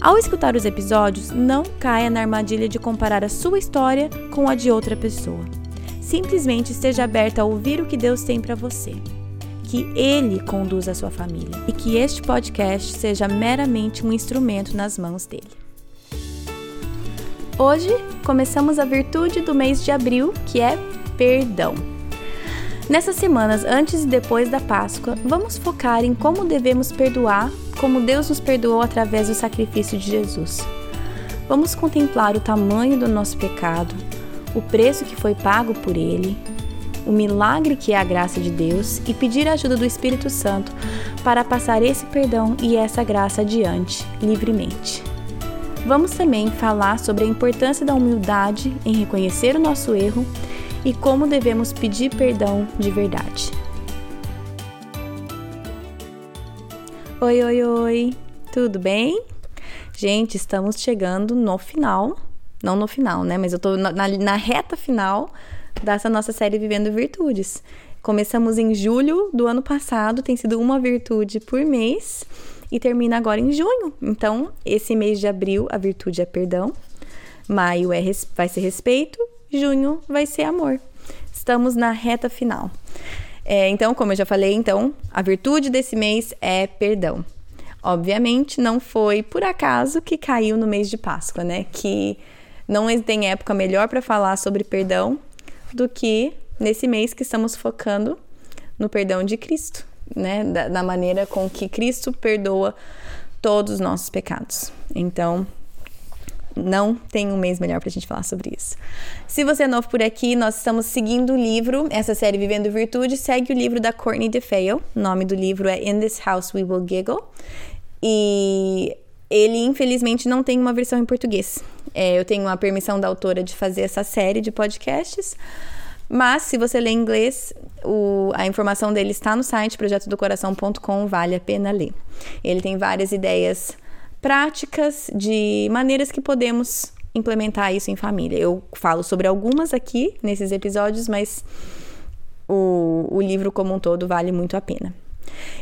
Ao escutar os episódios, não caia na armadilha de comparar a sua história com a de outra pessoa. Simplesmente esteja aberta a ouvir o que Deus tem para você. Que Ele conduza a sua família e que este podcast seja meramente um instrumento nas mãos dele. Hoje começamos a virtude do mês de abril, que é perdão. Nessas semanas antes e depois da Páscoa, vamos focar em como devemos perdoar como Deus nos perdoou através do sacrifício de Jesus. Vamos contemplar o tamanho do nosso pecado, o preço que foi pago por ele, o milagre que é a graça de Deus e pedir a ajuda do Espírito Santo para passar esse perdão e essa graça adiante livremente. Vamos também falar sobre a importância da humildade em reconhecer o nosso erro e como devemos pedir perdão de verdade. Oi, oi, oi, tudo bem? Gente, estamos chegando no final, não no final, né? Mas eu tô na, na reta final dessa nossa série Vivendo Virtudes. Começamos em julho do ano passado, tem sido uma virtude por mês e termina agora em junho. Então, esse mês de abril, a virtude é perdão, maio é, vai ser respeito, junho vai ser amor. Estamos na reta final. É, então, como eu já falei, então, a virtude desse mês é perdão. Obviamente, não foi por acaso que caiu no mês de Páscoa, né? Que não tem época melhor para falar sobre perdão do que nesse mês que estamos focando no perdão de Cristo, né? Da, da maneira com que Cristo perdoa todos os nossos pecados. Então, não tem um mês melhor para a gente falar sobre isso. Se você é novo por aqui, nós estamos seguindo o livro, essa série Vivendo Virtude, segue o livro da Courtney DeFeo. O nome do livro é In This House We Will Giggle. E ele, infelizmente, não tem uma versão em português. É, eu tenho a permissão da autora de fazer essa série de podcasts. Mas, se você lê inglês, o, a informação dele está no site projetodocoração.com, vale a pena ler. Ele tem várias ideias práticas de maneiras que podemos implementar isso em família. Eu falo sobre algumas aqui nesses episódios, mas o, o livro como um todo vale muito a pena.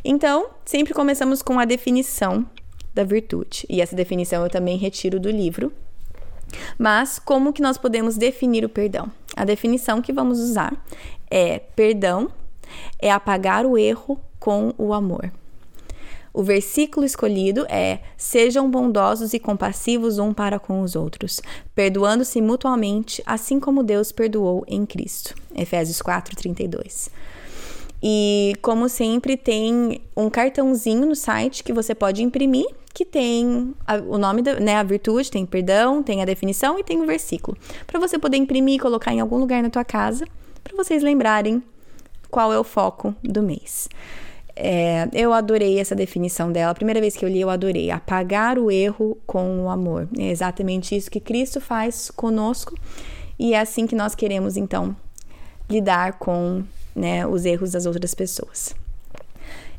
Então, sempre começamos com a definição da virtude. E essa definição eu também retiro do livro. Mas como que nós podemos definir o perdão? A definição que vamos usar é perdão é apagar o erro com o amor. O versículo escolhido é: Sejam bondosos e compassivos um para com os outros, perdoando-se mutuamente, assim como Deus perdoou em Cristo. Efésios 4:32. E como sempre tem um cartãozinho no site que você pode imprimir, que tem a, o nome da, né, a virtude, tem perdão, tem a definição e tem o versículo, para você poder imprimir e colocar em algum lugar na tua casa, para vocês lembrarem qual é o foco do mês. É, eu adorei essa definição dela. A primeira vez que eu li, eu adorei. Apagar o erro com o amor. É exatamente isso que Cristo faz conosco e é assim que nós queremos, então, lidar com né, os erros das outras pessoas.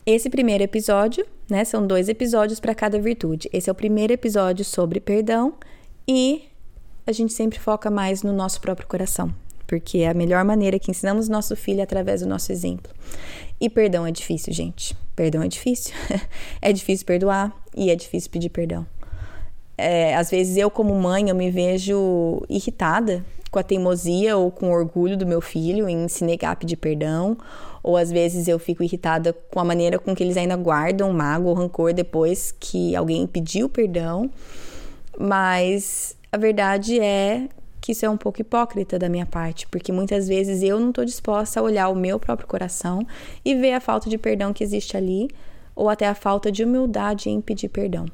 Esse primeiro episódio, né, são dois episódios para cada virtude. Esse é o primeiro episódio sobre perdão e a gente sempre foca mais no nosso próprio coração, porque é a melhor maneira que ensinamos nosso filho através do nosso exemplo. E perdão é difícil, gente. Perdão é difícil. é difícil perdoar e é difícil pedir perdão. É, às vezes eu, como mãe, eu me vejo irritada com a teimosia ou com o orgulho do meu filho em se negar a pedir perdão, ou às vezes eu fico irritada com a maneira com que eles ainda guardam mágoa ou rancor depois que alguém pediu perdão. Mas a verdade é que isso é um pouco hipócrita da minha parte, porque muitas vezes eu não estou disposta a olhar o meu próprio coração e ver a falta de perdão que existe ali, ou até a falta de humildade em pedir perdão.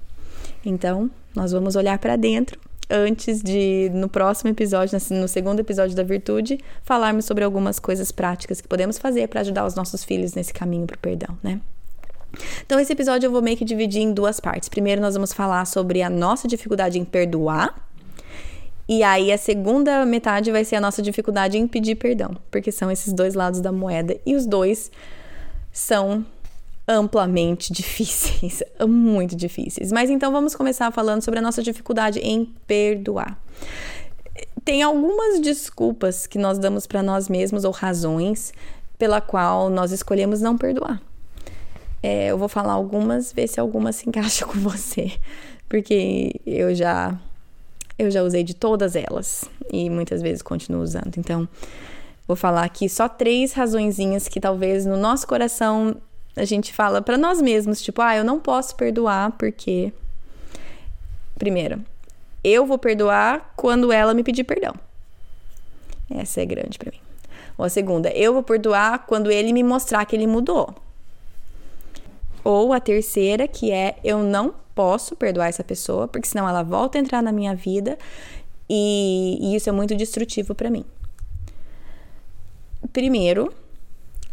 Então, nós vamos olhar para dentro antes de, no próximo episódio, no segundo episódio da virtude, falarmos sobre algumas coisas práticas que podemos fazer para ajudar os nossos filhos nesse caminho para o perdão, né? Então, esse episódio eu vou meio que dividir em duas partes. Primeiro, nós vamos falar sobre a nossa dificuldade em perdoar E aí a segunda metade vai ser a nossa dificuldade em pedir perdão, porque são esses dois lados da moeda e os dois são amplamente difíceis, muito difíceis. Mas então vamos começar falando sobre a nossa dificuldade em perdoar. Tem algumas desculpas que nós damos para nós mesmos ou razões pela qual nós escolhemos não perdoar. É, eu vou falar algumas, ver se alguma se encaixa com você, porque eu já eu já usei de todas elas e muitas vezes continuo usando. Então, vou falar aqui só três razõezinhas que talvez no nosso coração a gente fala para nós mesmos, tipo, ah, eu não posso perdoar porque primeiro, eu vou perdoar quando ela me pedir perdão. Essa é grande para mim. Ou a segunda, eu vou perdoar quando ele me mostrar que ele mudou. Ou a terceira, que é eu não posso perdoar essa pessoa, porque senão ela volta a entrar na minha vida e, e isso é muito destrutivo para mim. Primeiro,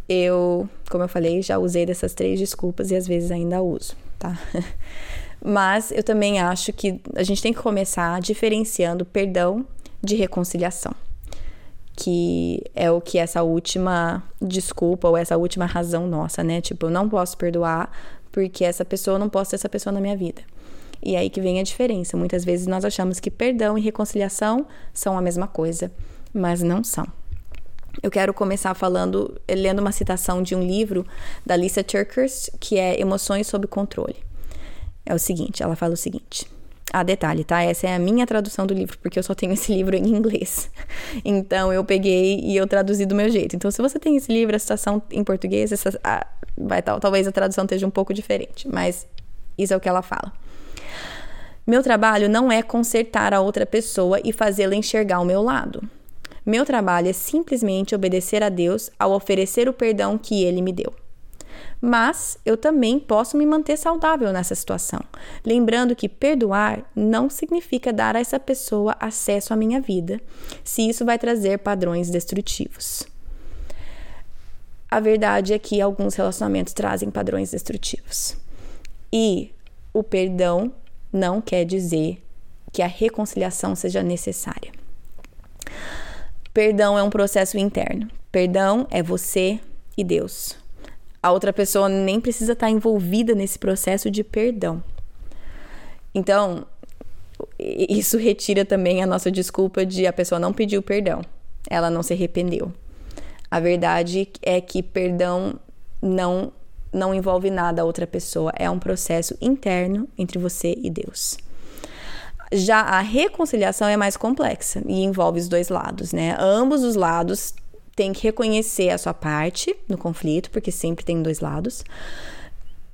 eu, como eu falei, já usei dessas três desculpas e às vezes ainda uso, tá? Mas eu também acho que a gente tem que começar diferenciando perdão de reconciliação, que é o que essa última desculpa ou essa última razão nossa, né? Tipo, eu não posso perdoar porque essa pessoa, eu não posso ter essa pessoa na minha vida. E aí que vem a diferença. Muitas vezes nós achamos que perdão e reconciliação são a mesma coisa, mas não são. Eu quero começar falando, lendo uma citação de um livro da Lisa Turkhurst, que é Emoções sob Controle. É o seguinte, ela fala o seguinte: ah, detalhe, tá? Essa é a minha tradução do livro, porque eu só tenho esse livro em inglês. Então eu peguei e eu traduzi do meu jeito. Então, se você tem esse livro, a citação em português, essa, ah, vai tal, talvez a tradução esteja um pouco diferente, mas isso é o que ela fala. Meu trabalho não é consertar a outra pessoa e fazê-la enxergar o meu lado. Meu trabalho é simplesmente obedecer a Deus ao oferecer o perdão que ele me deu. Mas eu também posso me manter saudável nessa situação, lembrando que perdoar não significa dar a essa pessoa acesso à minha vida, se isso vai trazer padrões destrutivos. A verdade é que alguns relacionamentos trazem padrões destrutivos. E o perdão não quer dizer que a reconciliação seja necessária. Perdão é um processo interno. Perdão é você e Deus. A outra pessoa nem precisa estar envolvida nesse processo de perdão. Então, isso retira também a nossa desculpa de a pessoa não pediu perdão, ela não se arrependeu. A verdade é que perdão não não envolve nada a outra pessoa, é um processo interno entre você e Deus. Já a reconciliação é mais complexa e envolve os dois lados, né? Ambos os lados têm que reconhecer a sua parte no conflito, porque sempre tem dois lados.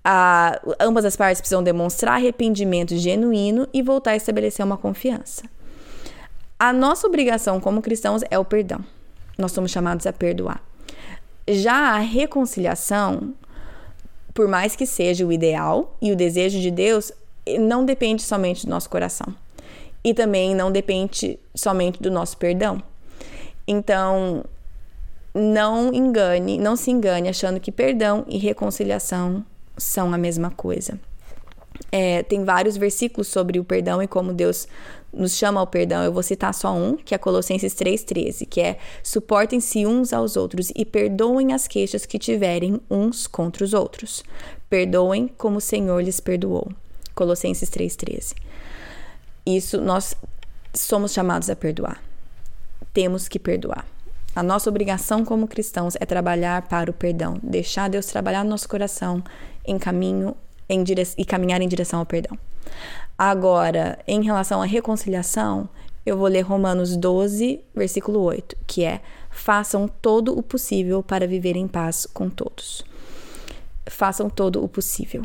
A, ambas as partes precisam demonstrar arrependimento genuíno e voltar a estabelecer uma confiança. A nossa obrigação como cristãos é o perdão. Nós somos chamados a perdoar. Já a reconciliação, por mais que seja o ideal e o desejo de Deus, não depende somente do nosso coração e também não depende somente do nosso perdão. Então, não engane, não se engane achando que perdão e reconciliação são a mesma coisa. É, tem vários versículos sobre o perdão e como Deus nos chama ao perdão. Eu vou citar só um, que é Colossenses 3,13, que é suportem-se uns aos outros e perdoem as queixas que tiverem uns contra os outros. Perdoem como o Senhor lhes perdoou. Colossenses 3,13. Isso nós somos chamados a perdoar. Temos que perdoar. A nossa obrigação como cristãos é trabalhar para o perdão, deixar Deus trabalhar no nosso coração em caminho em dire... e caminhar em direção ao perdão. Agora, em relação à reconciliação, eu vou ler Romanos 12, versículo 8, que é: Façam todo o possível para viver em paz com todos. Façam todo o possível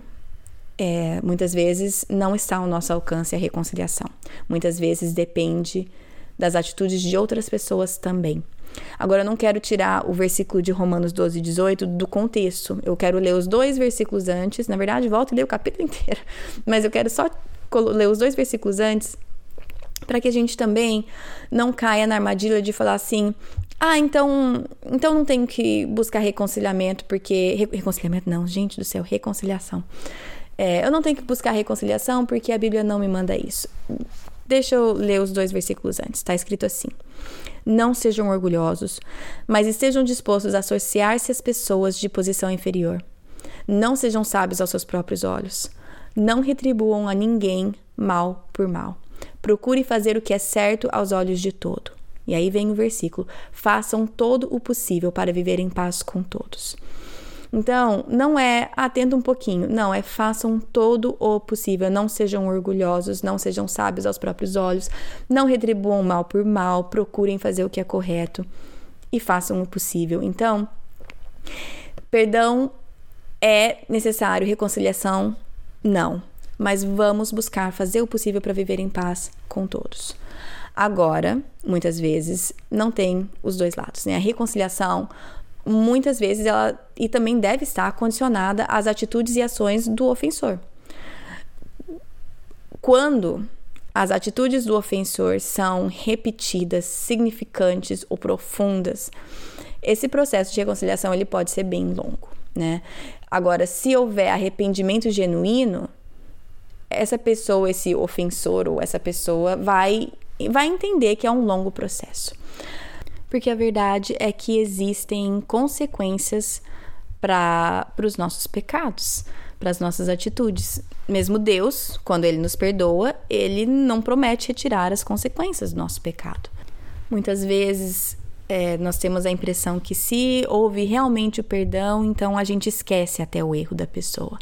é, muitas vezes não está ao nosso alcance a reconciliação. Muitas vezes depende das atitudes de outras pessoas também. Agora, eu não quero tirar o versículo de Romanos 12, 18 do contexto. Eu quero ler os dois versículos antes. Na verdade, volto e ler o capítulo inteiro. Mas eu quero só ler os dois versículos antes para que a gente também não caia na armadilha de falar assim: ah, então, então não tenho que buscar reconciliamento, porque. Reconciliamento não, gente do céu, reconciliação. É, eu não tenho que buscar reconciliação porque a Bíblia não me manda isso. Deixa eu ler os dois versículos antes. Está escrito assim: Não sejam orgulhosos, mas estejam dispostos a associar-se às pessoas de posição inferior. Não sejam sábios aos seus próprios olhos. Não retribuam a ninguém mal por mal. Procure fazer o que é certo aos olhos de todo. E aí vem o versículo: façam todo o possível para viver em paz com todos. Então, não é atenta um pouquinho, não, é façam todo o possível, não sejam orgulhosos, não sejam sábios aos próprios olhos, não retribuam mal por mal, procurem fazer o que é correto e façam o possível. Então, perdão é necessário, reconciliação não, mas vamos buscar fazer o possível para viver em paz com todos. Agora, muitas vezes, não tem os dois lados, né? A reconciliação, muitas vezes, ela e também deve estar condicionada às atitudes e ações do ofensor. Quando as atitudes do ofensor são repetidas, significantes ou profundas, esse processo de reconciliação ele pode ser bem longo, né? Agora, se houver arrependimento genuíno, essa pessoa, esse ofensor ou essa pessoa vai vai entender que é um longo processo. Porque a verdade é que existem consequências para os nossos pecados, para as nossas atitudes. Mesmo Deus, quando ele nos perdoa, ele não promete retirar as consequências do nosso pecado. Muitas vezes é, nós temos a impressão que se houve realmente o perdão, então a gente esquece até o erro da pessoa.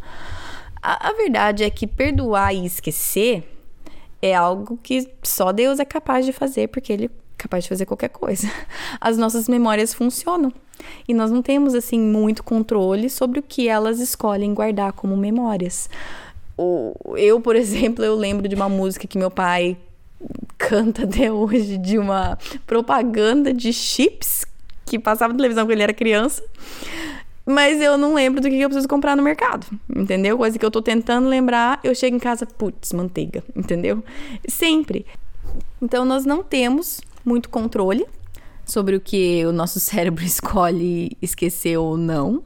A, a verdade é que perdoar e esquecer é algo que só Deus é capaz de fazer, porque Ele capaz de fazer qualquer coisa. As nossas memórias funcionam e nós não temos assim muito controle sobre o que elas escolhem guardar como memórias. Eu, por exemplo, eu lembro de uma música que meu pai canta até hoje de uma propaganda de chips que passava na televisão quando ele era criança mas eu não lembro do que eu preciso comprar no mercado, entendeu? Coisa que eu tô tentando lembrar, eu chego em casa, putz, manteiga, entendeu? Sempre. Então nós não temos muito controle sobre o que o nosso cérebro escolhe esquecer ou não.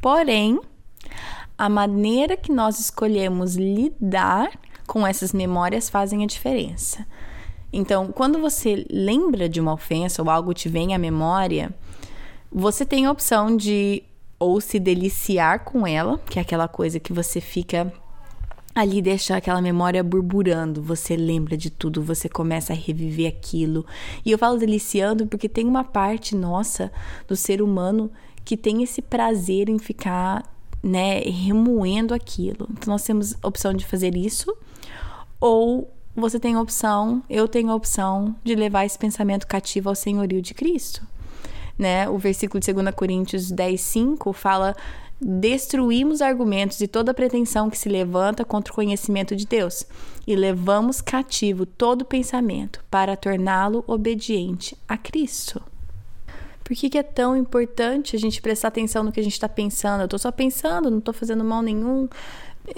Porém, a maneira que nós escolhemos lidar com essas memórias fazem a diferença. Então, quando você lembra de uma ofensa ou algo te vem à memória, você tem a opção de ou se deliciar com ela, que é aquela coisa que você fica ali deixa aquela memória burburando, você lembra de tudo, você começa a reviver aquilo. E eu falo deliciando porque tem uma parte nossa do ser humano que tem esse prazer em ficar, né, remoendo aquilo. Então nós temos a opção de fazer isso ou você tem a opção, eu tenho a opção de levar esse pensamento cativo ao senhorio de Cristo né? O versículo de 2 Coríntios 10, 5 fala: Destruímos argumentos e toda pretensão que se levanta contra o conhecimento de Deus, e levamos cativo todo pensamento para torná-lo obediente a Cristo. Por que, que, é tão importante a gente prestar atenção no que a gente está pensando? Eu estou só pensando, não estou fazendo mal nenhum.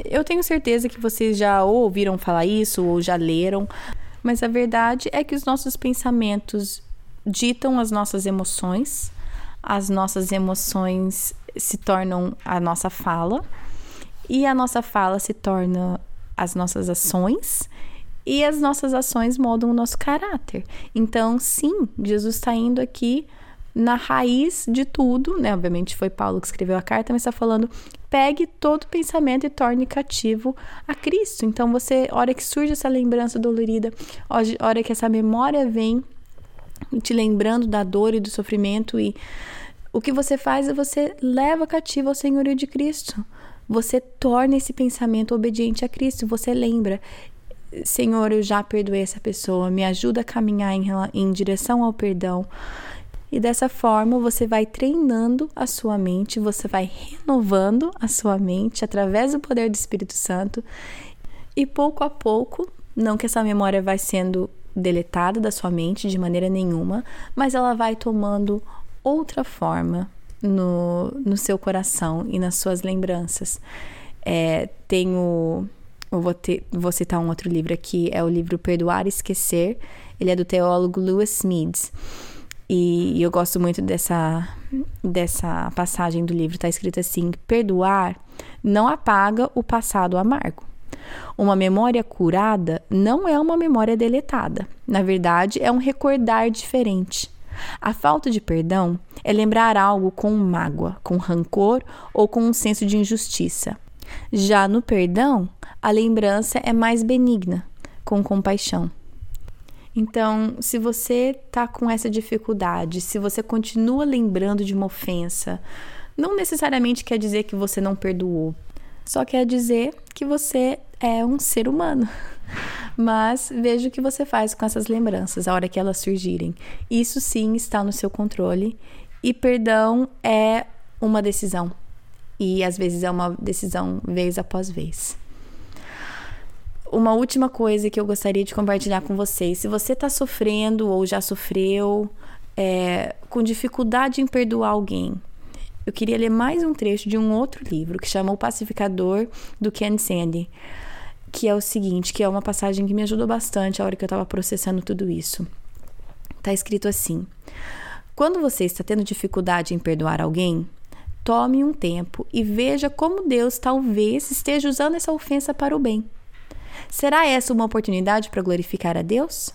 Eu tenho certeza que vocês já ouviram falar isso ou já leram, mas a verdade é que os nossos pensamentos ditam as nossas emoções, as nossas emoções se tornam a nossa fala, e a nossa fala se torna as nossas ações, e as nossas ações moldam o nosso caráter. Então, sim, Jesus está indo aqui na raiz de tudo, né? Obviamente foi Paulo que escreveu a carta, mas está falando: pegue todo pensamento e torne cativo a Cristo. Então, você, hora que surge essa lembrança dolorida, hora que essa memória vem te lembrando da dor e do sofrimento e o que você faz é você leva cativo ao senhorio de Cristo. Você torna esse pensamento obediente a Cristo. Você lembra, Senhor, eu já perdoei essa pessoa. Me ajuda a caminhar em, em direção ao perdão. E dessa forma você vai treinando a sua mente, você vai renovando a sua mente através do poder do Espírito Santo. E pouco a pouco, não que essa memória vai sendo deletada da sua mente de maneira nenhuma, mas ela vai tomando outra forma no, no seu coração e nas suas lembranças. É, tenho. Eu vou, ter, vou citar um outro livro aqui, é o livro Perdoar e Esquecer. Ele é do teólogo Lewis Meads. E, e eu gosto muito dessa, dessa passagem do livro. Está escrito assim: perdoar não apaga o passado amargo, Uma memória curada não é uma memória deletada. Na verdade, é um recordar diferente. A falta de perdão é lembrar algo com mágoa, com rancor ou com um senso de injustiça. Já no perdão, a lembrança é mais benigna, com compaixão. Então, se você está com essa dificuldade, se você continua lembrando de uma ofensa, não necessariamente quer dizer que você não perdoou, só quer dizer que você é um ser humano. Mas veja o que você faz com essas lembranças, a hora que elas surgirem. Isso sim está no seu controle e perdão é uma decisão. E às vezes é uma decisão vez após vez uma última coisa que eu gostaria de compartilhar com vocês. Se você está sofrendo ou já sofreu é, com dificuldade em perdoar alguém, eu queria ler mais um trecho de um outro livro que chama O Pacificador, do Ken Sandy, que é o seguinte, que é uma passagem que me ajudou bastante a hora que eu estava processando tudo isso. Está escrito assim: Quando você está tendo dificuldade em perdoar alguém, tome um tempo e veja como Deus talvez esteja usando essa ofensa para o bem. Será essa uma oportunidade para glorificar a Deus?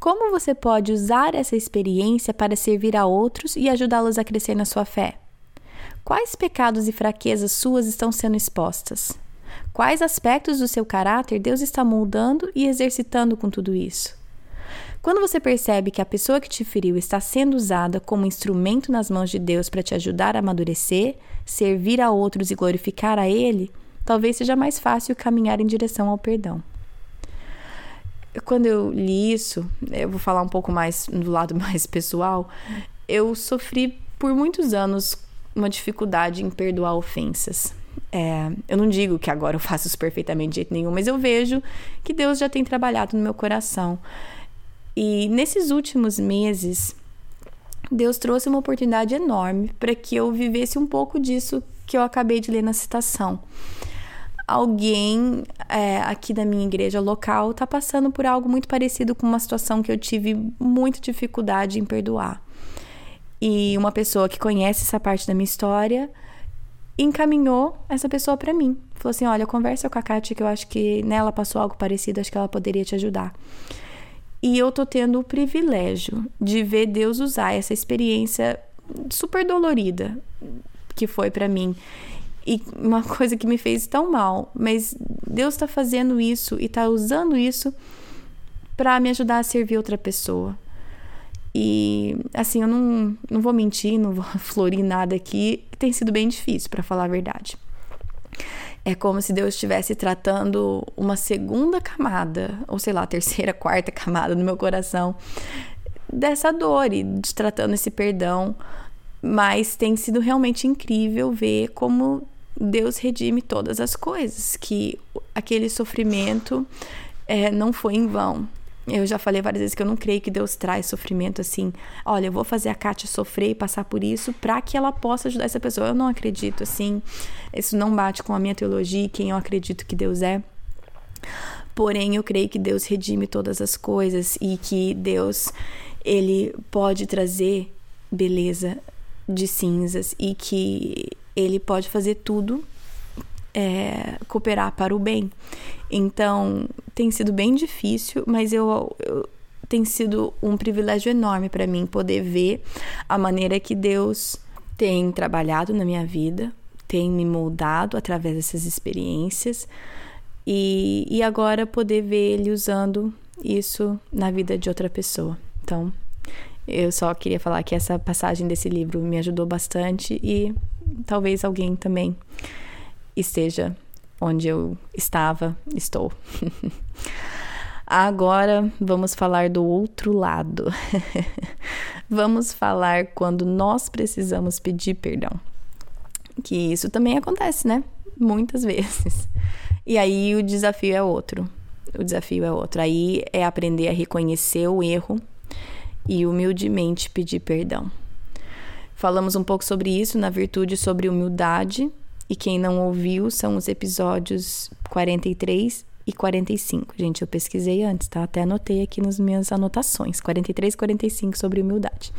Como você pode usar essa experiência para servir a outros e ajudá-los a crescer na sua fé? Quais pecados e fraquezas suas estão sendo expostas? Quais aspectos do seu caráter Deus está moldando e exercitando com tudo isso? Quando você percebe que a pessoa que te feriu está sendo usada como instrumento nas mãos de Deus para te ajudar a amadurecer, servir a outros e glorificar a Ele, talvez seja mais fácil caminhar em direção ao perdão. Quando eu li isso, eu vou falar um pouco mais do lado mais pessoal, eu sofri por muitos anos uma dificuldade em perdoar ofensas. É, eu não digo que agora eu faço isso perfeitamente de jeito nenhum, mas eu vejo que Deus já tem trabalhado no meu coração. E nesses últimos meses, Deus trouxe uma oportunidade enorme para que eu vivesse um pouco disso que eu acabei de ler na citação alguém é, aqui da minha igreja local está passando por algo muito parecido com uma situação que eu tive muita dificuldade em perdoar. E uma pessoa que conhece essa parte da minha história encaminhou essa pessoa para mim. Falou assim: Olha, conversa com a Kátia que eu acho que nela passou algo parecido, acho que ela poderia te ajudar. E eu tô tendo o privilégio de ver Deus usar essa experiência super dolorida que foi para mim e uma coisa que me fez tão mal, mas Deus está fazendo isso e está usando isso para me ajudar a servir outra pessoa. E assim, eu não, não vou mentir, não vou florir nada aqui, tem sido bem difícil, para falar a verdade. É como se Deus estivesse tratando uma segunda camada, ou sei lá, terceira, quarta camada no meu coração dessa dor e de tratando esse perdão. Mas tem sido realmente incrível ver como Deus redime todas as coisas, que aquele sofrimento é, não foi em vão. Eu já falei várias vezes que eu não creio que Deus traz sofrimento assim. Olha, eu vou fazer a Kátia sofrer e passar por isso para que ela possa ajudar essa pessoa. Eu não acredito assim. Isso não bate com a minha teologia e quem eu acredito que Deus é. Porém, eu creio que Deus redime todas as coisas e que Deus ele pode trazer beleza de cinzas e que ele pode fazer tudo é, cooperar para o bem. Então, tem sido bem difícil, mas eu, eu tem sido um privilégio enorme para mim poder ver a maneira que Deus tem trabalhado na minha vida, tem me moldado através dessas experiências e, e agora poder ver Ele usando isso na vida de outra pessoa. Então, eu só queria falar que essa passagem desse livro me ajudou bastante e talvez alguém também esteja onde eu estava, estou. Agora vamos falar do outro lado. vamos falar quando nós precisamos pedir perdão. Que isso também acontece, né? Muitas vezes. E aí o desafio é outro. O desafio é outro. Aí é aprender a reconhecer o erro e humildemente pedir perdão. Falamos um pouco sobre isso na virtude sobre humildade, e quem não ouviu são os episódios 43 e 45. Gente, eu pesquisei antes, tá? Até anotei aqui nas minhas anotações, 43 e 45 sobre humildade.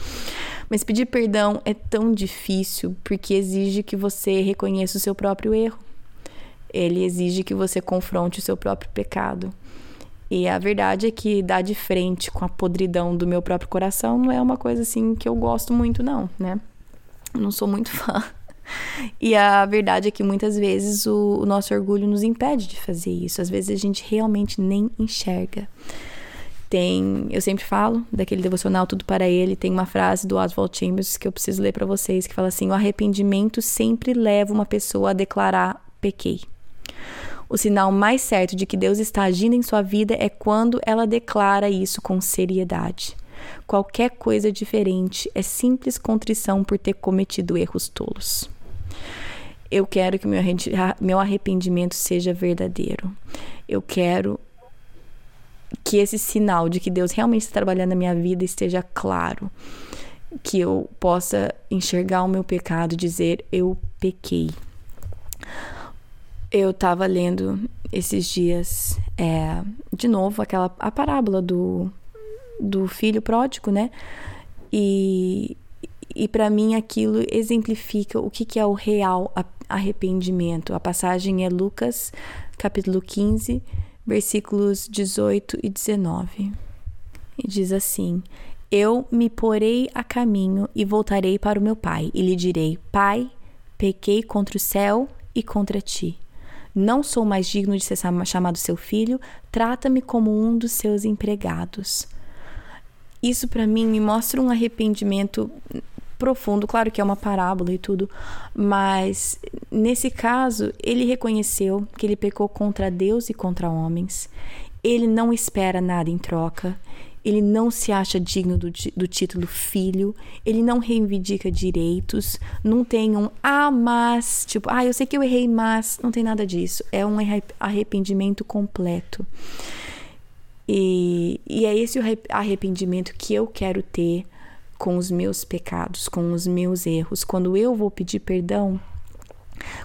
Mas pedir perdão é tão difícil porque exige que você reconheça o seu próprio erro. ele exige que você confronte o seu próprio pecado. E a verdade é que dar de frente com a podridão do meu próprio coração não é uma coisa assim que eu gosto muito, não, né? Eu não sou muito fã. E a verdade é que muitas vezes o, o nosso orgulho nos impede de fazer isso. Às vezes a gente realmente nem enxerga. Tem, eu sempre falo daquele devocional Tudo para Ele, tem uma frase do Oswald Chambers que eu preciso ler para vocês que fala assim: "O arrependimento sempre leva uma pessoa a declarar pequei". O sinal mais certo de que Deus está agindo em sua vida é quando ela declara isso com seriedade. Qualquer coisa diferente é simples contrição por ter cometido erros tolos. Eu quero que meu arrependimento seja verdadeiro. Eu quero que esse sinal de que Deus realmente está trabalhando na minha vida esteja claro. Que eu possa enxergar o meu pecado e dizer: Eu pequei. Eu estava lendo esses dias, é, de novo, aquela a parábola do, do filho pródigo, né? E, e para mim aquilo exemplifica o que, que é o real arrependimento. A passagem é Lucas, capítulo 15, versículos 18 e 19. E diz assim: Eu me porei a caminho e voltarei para o meu pai, e lhe direi: Pai, pequei contra o céu e contra ti. Não sou mais digno de ser chamado seu filho, trata-me como um dos seus empregados. Isso para mim me mostra um arrependimento profundo, claro que é uma parábola e tudo, mas nesse caso ele reconheceu que ele pecou contra Deus e contra homens. Ele não espera nada em troca ele não se acha digno do, do título filho, ele não reivindica direitos, não tem um ah, mas, tipo, ah, eu sei que eu errei, mas não tem nada disso. É um arrependimento completo. E, e é esse o arrependimento que eu quero ter com os meus pecados, com os meus erros. Quando eu vou pedir perdão,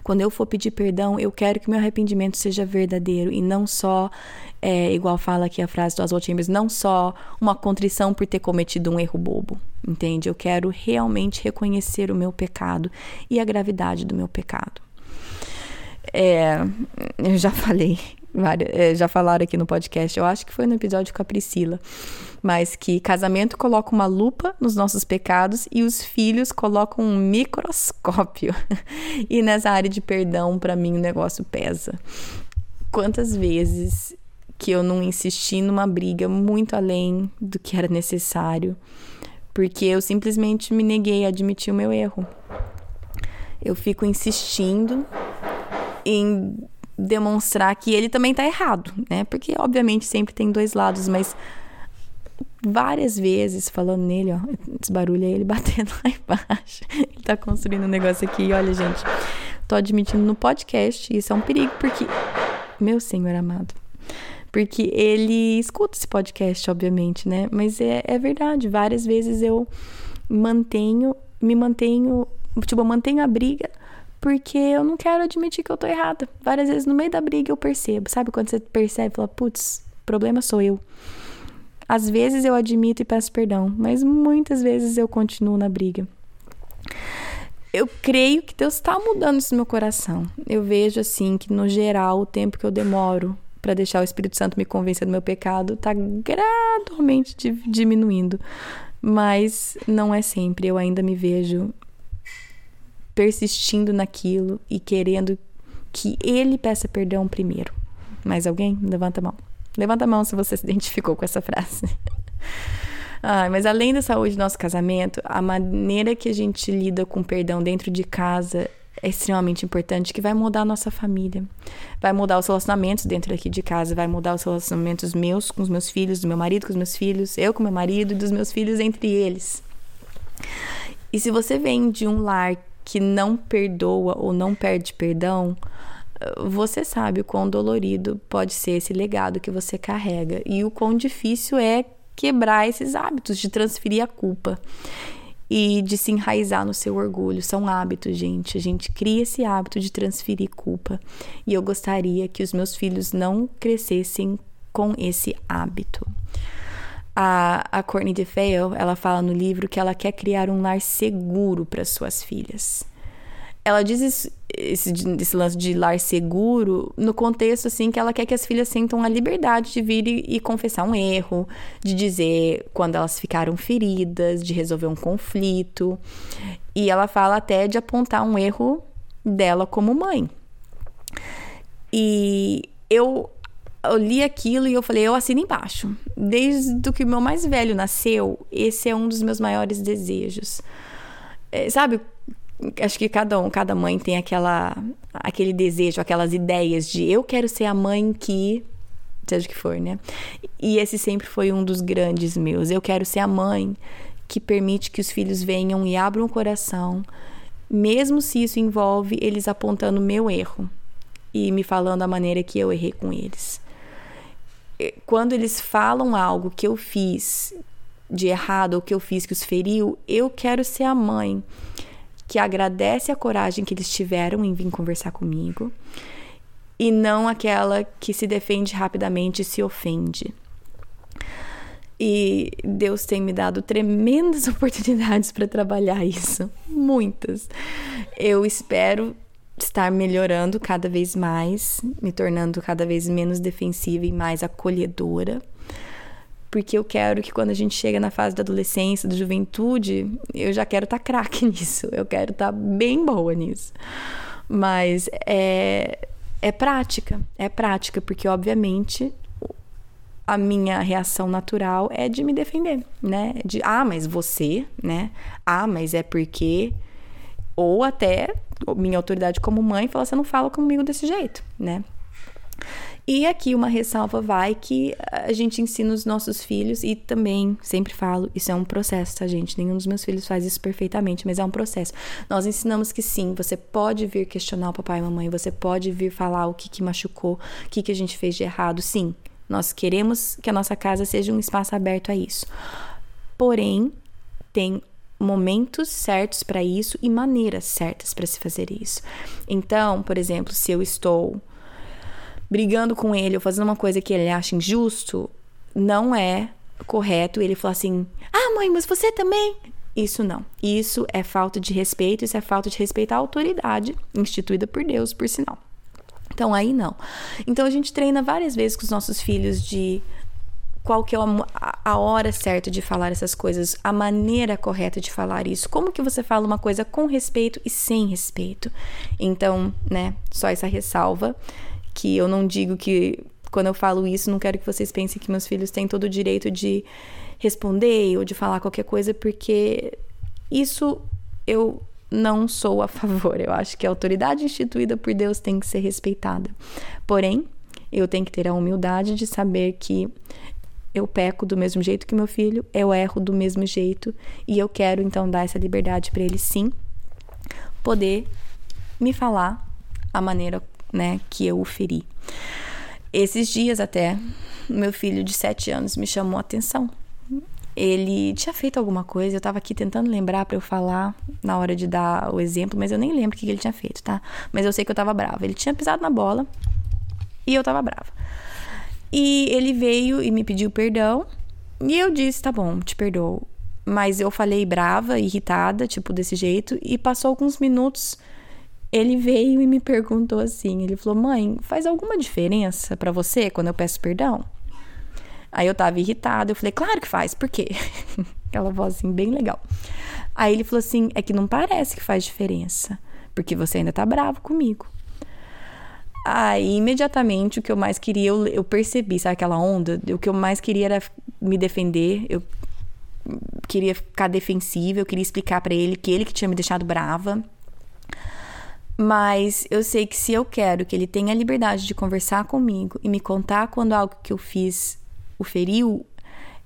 quando eu for pedir perdão, eu quero que meu arrependimento seja verdadeiro e não só, é, igual fala aqui a frase do Oswald Chambers, não só uma contrição por ter cometido um erro bobo, entende? Eu quero realmente reconhecer o meu pecado e a gravidade do meu pecado. É, eu já falei, já falaram aqui no podcast, eu acho que foi no episódio com a Priscila mas que casamento coloca uma lupa nos nossos pecados e os filhos colocam um microscópio. e nessa área de perdão, para mim, o negócio pesa. Quantas vezes que eu não insisti numa briga muito além do que era necessário, porque eu simplesmente me neguei a admitir o meu erro. Eu fico insistindo em demonstrar que ele também tá errado, né? Porque obviamente sempre tem dois lados, mas várias vezes falando nele, ó. Esse barulho é ele batendo lá embaixo. Ele tá construindo um negócio aqui. E olha, gente, tô admitindo no podcast. Isso é um perigo, porque. Meu senhor amado. Porque ele escuta esse podcast, obviamente, né? Mas é, é verdade. Várias vezes eu mantenho, me mantenho. Tipo, eu mantenho a briga porque eu não quero admitir que eu tô errada. Várias vezes no meio da briga eu percebo. Sabe quando você percebe e fala, putz, problema sou eu. Às vezes eu admito e peço perdão, mas muitas vezes eu continuo na briga. Eu creio que Deus está mudando isso no meu coração. Eu vejo assim que no geral o tempo que eu demoro para deixar o Espírito Santo me convencer do meu pecado está gradualmente diminuindo, mas não é sempre. Eu ainda me vejo persistindo naquilo e querendo que Ele peça perdão primeiro. Mais alguém? Levanta a mão. Levanta a mão se você se identificou com essa frase. ah, mas além da saúde do nosso casamento, a maneira que a gente lida com perdão dentro de casa é extremamente importante, que vai mudar a nossa família. Vai mudar os relacionamentos dentro daqui de casa, vai mudar os relacionamentos meus com os meus filhos, do meu marido com os meus filhos, eu com meu marido e dos meus filhos entre eles. E se você vem de um lar que não perdoa ou não perde perdão, você sabe o quão dolorido pode ser esse legado que você carrega e o quão difícil é quebrar esses hábitos de transferir a culpa e de se enraizar no seu orgulho. São hábitos, gente. A gente cria esse hábito de transferir culpa. E eu gostaria que os meus filhos não crescessem com esse hábito. A, a Courtney DeFeo, ela fala no livro que ela quer criar um lar seguro para suas filhas. ela diz esse, esse, esse, lance de lar seguro no contexto assim que ela quer que as filhas sintam a liberdade de vir e, e, confessar um erro, de dizer quando elas ficaram feridas, de resolver um conflito. E ela fala até de apontar um erro dela como mãe. E eu, eu li aquilo e eu falei, eu assino embaixo. Desde que o meu mais velho nasceu, esse é um dos meus maiores desejos. É, sabe, acho que cada um, cada mãe tem aquela aquele desejo, aquelas ideias de eu quero ser a mãe que seja o que for, né? E esse sempre foi um dos grandes meus. Eu quero ser a mãe que permite que os filhos venham e abram o coração, mesmo se isso envolve eles apontando meu erro e me falando a maneira que eu errei com eles. Quando eles falam algo que eu fiz de errado ou que eu fiz que os feriu, eu quero ser a mãe que agradece a coragem que eles tiveram em vir conversar comigo e não aquela que se defende rapidamente e se ofende. E Deus tem me dado tremendas oportunidades para trabalhar isso, muitas. Eu espero estar melhorando cada vez mais, me tornando cada vez menos defensiva e mais acolhedora porque eu quero que quando a gente chega na fase da adolescência, da juventude, eu já quero estar tá craque nisso, eu quero estar tá bem boa nisso. Mas é, é prática, é prática, porque obviamente a minha reação natural é de me defender, né? De ah, mas você, né? Ah, mas é porque ou até minha autoridade como mãe fala, você não fala comigo desse jeito, né? E aqui uma ressalva vai que a gente ensina os nossos filhos e também sempre falo, isso é um processo, tá, gente? Nenhum dos meus filhos faz isso perfeitamente, mas é um processo. Nós ensinamos que sim, você pode vir questionar o papai e mamãe, você pode vir falar o que, que machucou, o que, que a gente fez de errado. Sim, nós queremos que a nossa casa seja um espaço aberto a isso. Porém, tem momentos certos para isso e maneiras certas para se fazer isso. Então, por exemplo, se eu estou brigando com ele ou fazendo uma coisa que ele acha injusto, não é correto ele falar assim: ah, mãe, mas você também. Isso não. Isso é falta de respeito, isso é falta de respeito à autoridade instituída por Deus, por sinal. Então aí não. Então a gente treina várias vezes com os nossos filhos de qual que é a hora certa de falar essas coisas, a maneira correta de falar isso, como que você fala uma coisa com respeito e sem respeito. Então, né, só essa ressalva que eu não digo que quando eu falo isso, não quero que vocês pensem que meus filhos têm todo o direito de responder ou de falar qualquer coisa, porque isso eu não sou a favor. Eu acho que a autoridade instituída por Deus tem que ser respeitada. Porém, eu tenho que ter a humildade de saber que eu peco do mesmo jeito que meu filho, eu erro do mesmo jeito e eu quero então dar essa liberdade para ele sim poder me falar a maneira né, que eu o feri. Esses dias até, meu filho de 7 anos me chamou a atenção. Ele tinha feito alguma coisa, eu tava aqui tentando lembrar para eu falar na hora de dar o exemplo, mas eu nem lembro o que ele tinha feito, tá? Mas eu sei que eu tava brava. Ele tinha pisado na bola e eu tava brava. E ele veio e me pediu perdão, e eu disse: tá bom, te perdoo. Mas eu falei brava, irritada, tipo desse jeito, e passou alguns minutos ele veio e me perguntou assim, ele falou: "Mãe, faz alguma diferença para você quando eu peço perdão?" Aí eu tava irritada, eu falei: "Claro que faz, por quê?" Aquela voz assim bem legal. Aí ele falou assim: "É que não parece que faz diferença, porque você ainda tá bravo comigo." Aí, imediatamente, o que eu mais queria, eu, eu percebi, sabe aquela onda? O que eu mais queria era me defender, eu queria ficar defensiva, eu queria explicar para ele que ele que tinha me deixado brava. Mas eu sei que se eu quero que ele tenha a liberdade de conversar comigo e me contar quando algo que eu fiz o feriu,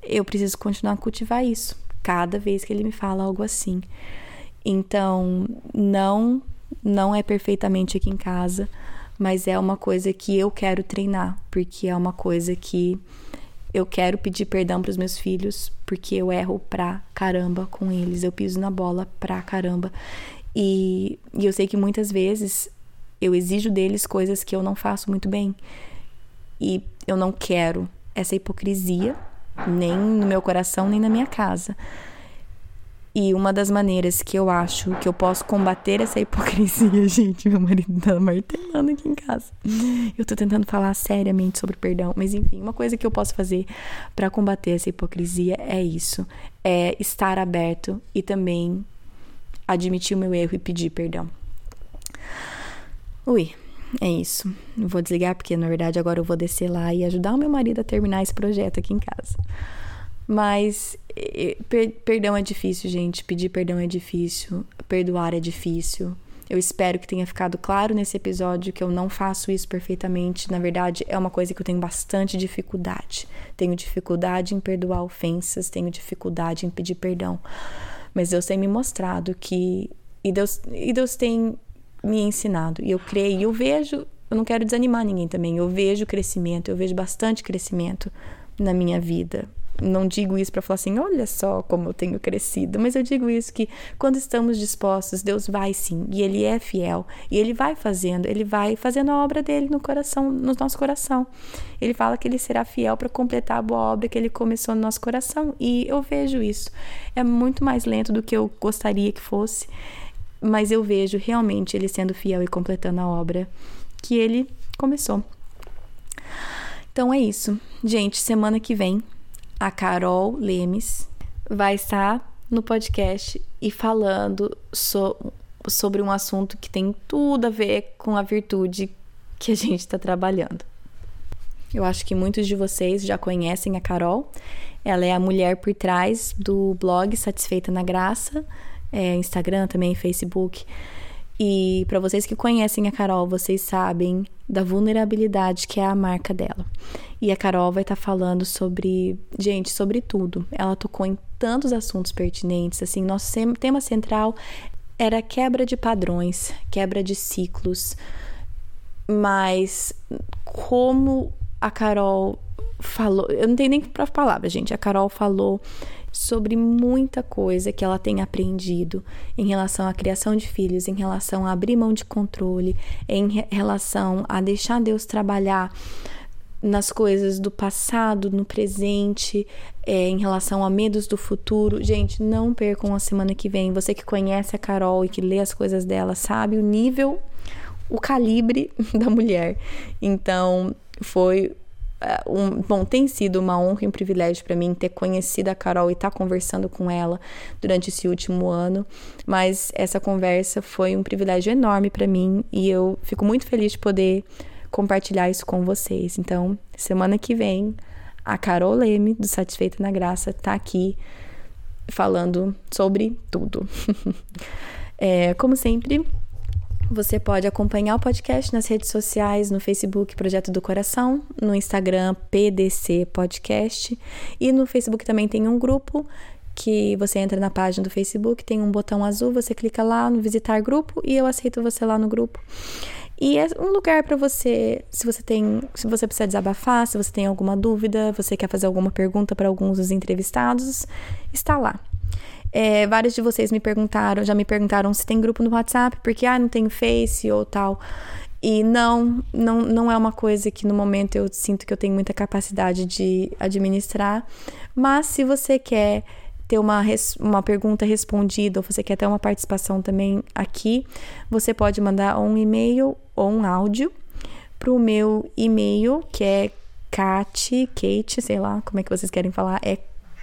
eu preciso continuar a cultivar isso cada vez que ele me fala algo assim. Então, não não é perfeitamente aqui em casa, mas é uma coisa que eu quero treinar, porque é uma coisa que eu quero pedir perdão para os meus filhos, porque eu erro pra caramba com eles, eu piso na bola pra caramba. E, e eu sei que muitas vezes eu exijo deles coisas que eu não faço muito bem. E eu não quero essa hipocrisia, nem no meu coração, nem na minha casa. E uma das maneiras que eu acho que eu posso combater essa hipocrisia, gente, meu marido tá martelando aqui em casa. Eu tô tentando falar seriamente sobre perdão, mas enfim, uma coisa que eu posso fazer para combater essa hipocrisia é isso, é estar aberto e também admitir o meu erro e pedir perdão. Ui, é isso. vou desligar porque na verdade agora eu vou descer lá e ajudar o meu marido a terminar esse projeto aqui em casa. Mas per perdão é difícil, gente. Pedir perdão é difícil. Perdoar é difícil. Eu espero que tenha ficado claro nesse episódio que eu não faço isso perfeitamente. Na verdade, é uma coisa que eu tenho bastante dificuldade. Tenho dificuldade em perdoar ofensas, tenho dificuldade em pedir perdão. Mas Deus tem me mostrado que. E Deus, e Deus tem me ensinado. E eu creio, e eu vejo. Eu não quero desanimar ninguém também. Eu vejo crescimento, eu vejo bastante crescimento na minha vida. Não digo isso para falar assim, olha só como eu tenho crescido, mas eu digo isso que quando estamos dispostos, Deus vai sim, e Ele é fiel, e Ele vai fazendo, Ele vai fazendo a obra dele no coração, no nosso coração. Ele fala que Ele será fiel para completar a boa obra que Ele começou no nosso coração, e eu vejo isso. É muito mais lento do que eu gostaria que fosse, mas eu vejo realmente Ele sendo fiel e completando a obra que Ele começou. Então é isso. Gente, semana que vem a Carol Lemes vai estar no podcast e falando so, sobre um assunto que tem tudo a ver com a virtude que a gente está trabalhando. Eu acho que muitos de vocês já conhecem a Carol. Ela é a mulher por trás do blog Satisfeita na Graça, é, Instagram também, Facebook. E para vocês que conhecem a Carol, vocês sabem da vulnerabilidade que é a marca dela. E a Carol vai estar tá falando sobre, gente, sobre tudo. Ela tocou em tantos assuntos pertinentes, assim, nosso tema central era quebra de padrões, quebra de ciclos. Mas como a Carol falou, eu não tenho nem para palavras, gente. A Carol falou sobre muita coisa que ela tem aprendido em relação à criação de filhos, em relação a abrir mão de controle, em relação a deixar Deus trabalhar nas coisas do passado, no presente, é, em relação a medos do futuro. Gente, não percam a semana que vem. Você que conhece a Carol e que lê as coisas dela, sabe o nível, o calibre da mulher. Então, foi um, bom, tem sido uma honra e um privilégio para mim ter conhecido a Carol e estar tá conversando com ela durante esse último ano, mas essa conversa foi um privilégio enorme para mim e eu fico muito feliz de poder compartilhar isso com vocês. Então, semana que vem, a Carol Leme, do Satisfeita na Graça, tá aqui falando sobre tudo. é, como sempre, você pode acompanhar o podcast nas redes sociais, no Facebook Projeto do Coração, no Instagram PDC Podcast e no Facebook também tem um grupo que você entra na página do Facebook, tem um botão azul, você clica lá no visitar grupo e eu aceito você lá no grupo. E é um lugar para você, se você tem, se você precisa desabafar, se você tem alguma dúvida, você quer fazer alguma pergunta para alguns dos entrevistados, está lá. É, vários de vocês me perguntaram, já me perguntaram se tem grupo no WhatsApp, porque ah, não tem Face ou tal. E não, não, não é uma coisa que no momento eu sinto que eu tenho muita capacidade de administrar. Mas se você quer ter uma, uma pergunta respondida ou você quer ter uma participação também aqui, você pode mandar um e-mail ou um áudio para o meu e-mail, que é Kate, Kate, sei lá como é que vocês querem falar, é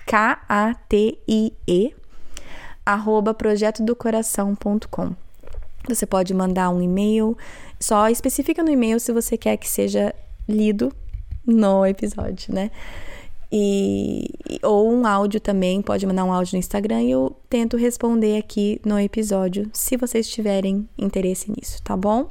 K-A-T-I-E, arroba projetodocoração.com. Você pode mandar um e-mail, só especifica no e-mail se você quer que seja lido no episódio, né? E, ou um áudio também, pode mandar um áudio no Instagram e eu tento responder aqui no episódio, se vocês tiverem interesse nisso, tá bom?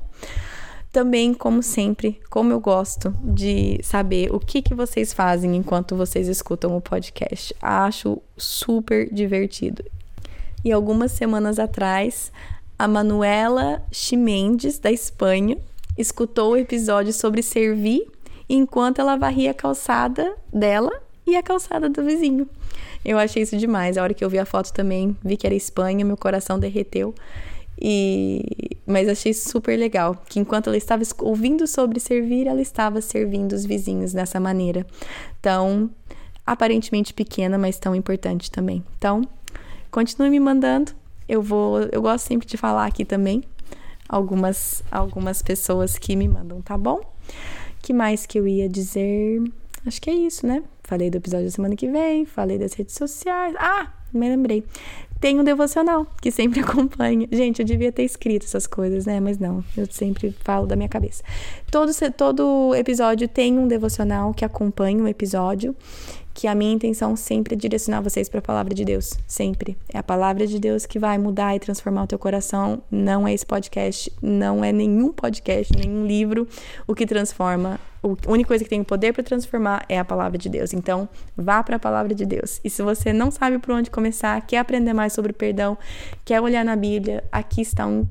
Também, como sempre, como eu gosto de saber o que, que vocês fazem enquanto vocês escutam o podcast. Acho super divertido. E algumas semanas atrás, a Manuela Chimendes, da Espanha, escutou o episódio sobre servir enquanto ela varria a calçada dela e a calçada do vizinho. Eu achei isso demais. A hora que eu vi a foto também, vi que era Espanha, meu coração derreteu. E mas achei super legal que enquanto ela estava ouvindo sobre servir, ela estava servindo os vizinhos dessa maneira. Então, aparentemente pequena, mas tão importante também. Então, continue me mandando. Eu vou, eu gosto sempre de falar aqui também algumas algumas pessoas que me mandam, tá bom? Que mais que eu ia dizer? Acho que é isso, né? Falei do episódio da semana que vem, falei das redes sociais. Ah, me lembrei. Tem um devocional que sempre acompanha. Gente, eu devia ter escrito essas coisas, né? Mas não, eu sempre falo da minha cabeça. Todo, todo episódio tem um devocional que acompanha o episódio que a minha intenção sempre é direcionar vocês para a palavra de Deus, sempre. É a palavra de Deus que vai mudar e transformar o teu coração. Não é esse podcast, não é nenhum podcast, nenhum livro o que transforma. A única coisa que tem o poder para transformar é a palavra de Deus. Então, vá para a palavra de Deus. E se você não sabe por onde começar, quer aprender mais sobre perdão, quer olhar na Bíblia, aqui está um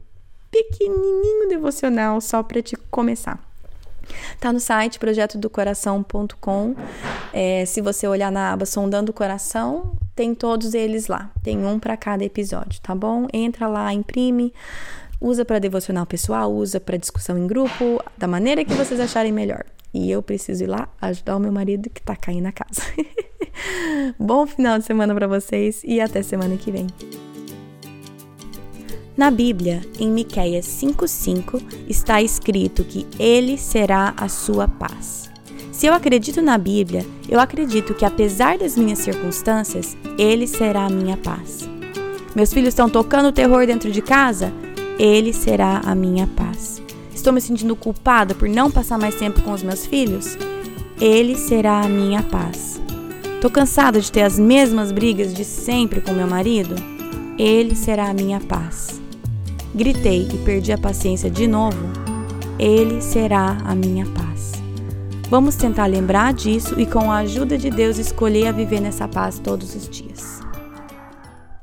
pequenininho devocional só para te começar. Tá no site projetodocoração.com. É, se você olhar na aba Sondando o Coração, tem todos eles lá. Tem um para cada episódio, tá bom? Entra lá, imprime, usa para devocional pessoal, usa para discussão em grupo, da maneira que vocês acharem melhor. E eu preciso ir lá ajudar o meu marido que tá caindo na casa. Bom final de semana para vocês e até semana que vem. Na Bíblia, em Miqueias 5:5, está escrito que ele será a sua paz. Se eu acredito na Bíblia, eu acredito que apesar das minhas circunstâncias, ele será a minha paz. Meus filhos estão tocando terror dentro de casa? Ele será a minha paz. Estou me sentindo culpada por não passar mais tempo com os meus filhos? Ele será a minha paz. Estou cansada de ter as mesmas brigas de sempre com meu marido? Ele será a minha paz gritei e perdi a paciência de novo, Ele será a minha paz. Vamos tentar lembrar disso e, com a ajuda de Deus, escolher a viver nessa paz todos os dias.